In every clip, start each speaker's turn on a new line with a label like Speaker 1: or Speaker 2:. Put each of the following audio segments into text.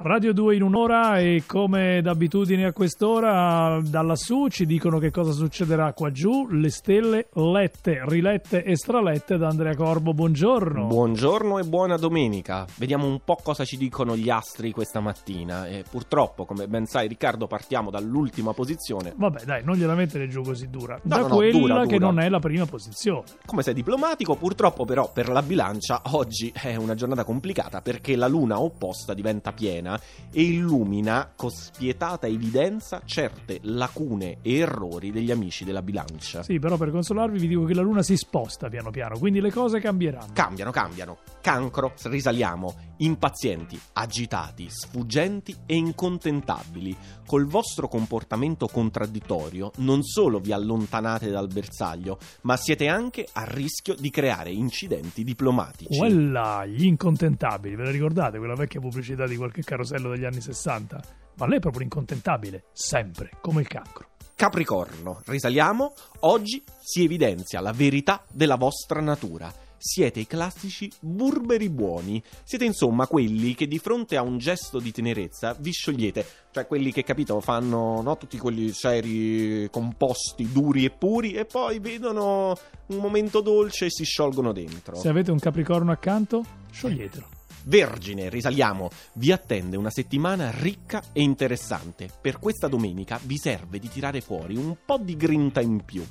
Speaker 1: Radio 2 in un'ora e come d'abitudine a quest'ora da lassù ci dicono che cosa succederà qua giù, le stelle lette, rilette e stralette da Andrea Corbo, buongiorno.
Speaker 2: Buongiorno e buona domenica, vediamo un po' cosa ci dicono gli astri questa mattina e purtroppo come ben sai Riccardo partiamo dall'ultima posizione.
Speaker 1: Vabbè dai, non gliela mettere giù così dura,
Speaker 2: No,
Speaker 1: da
Speaker 2: no, no,
Speaker 1: quella
Speaker 2: dura,
Speaker 1: che
Speaker 2: dura.
Speaker 1: non è la prima posizione.
Speaker 2: Come sei diplomatico, purtroppo però per la bilancia oggi è una giornata complicata perché la luna opposta diventa piena e illumina con spietata evidenza certe lacune e errori degli amici della bilancia.
Speaker 1: Sì, però per consolarvi vi dico che la luna si sposta piano piano, quindi le cose cambieranno.
Speaker 2: Cambiano, cambiano. Cancro, risaliamo. Impazienti, agitati, sfuggenti e incontentabili. Col vostro comportamento contraddittorio non solo vi allontanate dal bersaglio, ma siete anche a rischio di creare incidenti diplomatici.
Speaker 1: Quella, gli incontentabili, ve la ricordate quella vecchia pubblicità di qualche carosello degli anni 60? Ma lei è proprio incontentabile, sempre, come il cancro.
Speaker 2: Capricorno, risaliamo. Oggi si evidenzia la verità della vostra natura. Siete i classici burberi buoni. Siete insomma quelli che di fronte a un gesto di tenerezza vi sciogliete. Cioè quelli che, capito, fanno no, tutti quelli seri, composti, duri e puri e poi vedono un momento dolce e si sciolgono dentro.
Speaker 1: Se avete un capricorno accanto, scioglietelo.
Speaker 2: Vergine, risaliamo, vi attende una settimana ricca e interessante. Per questa domenica vi serve di tirare fuori un po' di grinta in più.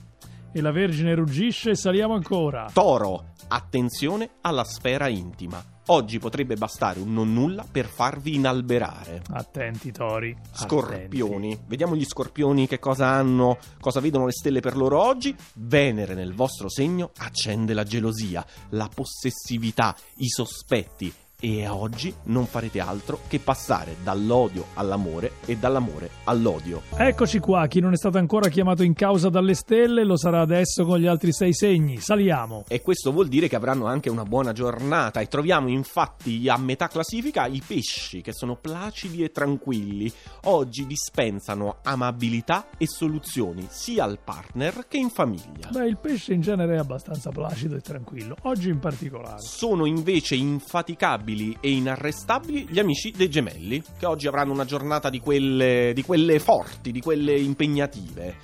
Speaker 1: E la Vergine ruggisce e saliamo ancora.
Speaker 2: Toro, attenzione alla sfera intima. Oggi potrebbe bastare un non nulla per farvi inalberare.
Speaker 1: Attenti, Tori.
Speaker 2: Scorpioni, vediamo gli scorpioni che cosa hanno, cosa vedono le stelle per loro oggi. Venere nel vostro segno accende la gelosia, la possessività, i sospetti e oggi non farete altro che passare dall'odio all'amore e dall'amore all'odio.
Speaker 1: Eccoci qua, chi non è stato ancora chiamato in causa dalle stelle lo sarà adesso con gli altri sei segni. Saliamo.
Speaker 2: E questo vuol dire che avranno anche una buona giornata e troviamo infatti a metà classifica i pesci che sono placidi e tranquilli. Oggi dispensano amabilità e soluzioni sia al partner che in famiglia.
Speaker 1: Beh, il pesce in genere è abbastanza placido e tranquillo, oggi in particolare.
Speaker 2: Sono invece infaticabili e inarrestabili gli amici dei gemelli, che oggi avranno una giornata di quelle, di quelle forti, di quelle impegnative.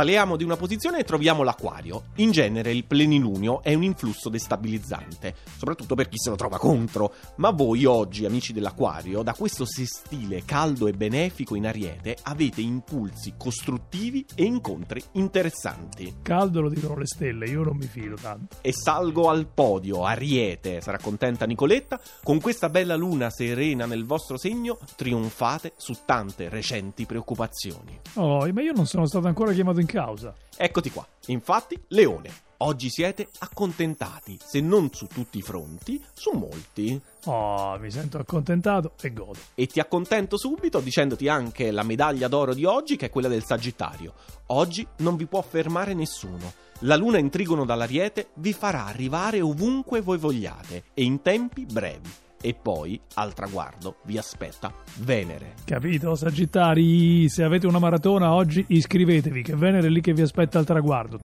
Speaker 2: Saliamo di una posizione e troviamo l'acquario. In genere il plenilunio è un influsso destabilizzante, soprattutto per chi se lo trova contro. Ma voi oggi, amici dell'acquario, da questo sestile caldo e benefico in ariete, avete impulsi costruttivi e incontri interessanti.
Speaker 1: Caldo lo dicono le stelle, io non mi fido tanto.
Speaker 2: E salgo al podio, Ariete, sarà contenta Nicoletta, con questa bella luna serena nel vostro segno trionfate su tante recenti preoccupazioni.
Speaker 1: Oh, ma io non sono stato ancora chiamato in causa.
Speaker 2: Eccoti qua, infatti, Leone, oggi siete accontentati, se non su tutti i fronti, su molti.
Speaker 1: Oh, mi sento accontentato e godo.
Speaker 2: E ti accontento subito dicendoti anche la medaglia d'oro di oggi, che è quella del Sagittario. Oggi non vi può fermare nessuno. La luna in trigono dall'Ariete vi farà arrivare ovunque voi vogliate e in tempi brevi. E poi, al traguardo, vi aspetta Venere.
Speaker 1: Capito, Sagittari? Se avete una maratona oggi iscrivetevi, che Venere è lì che vi aspetta al traguardo.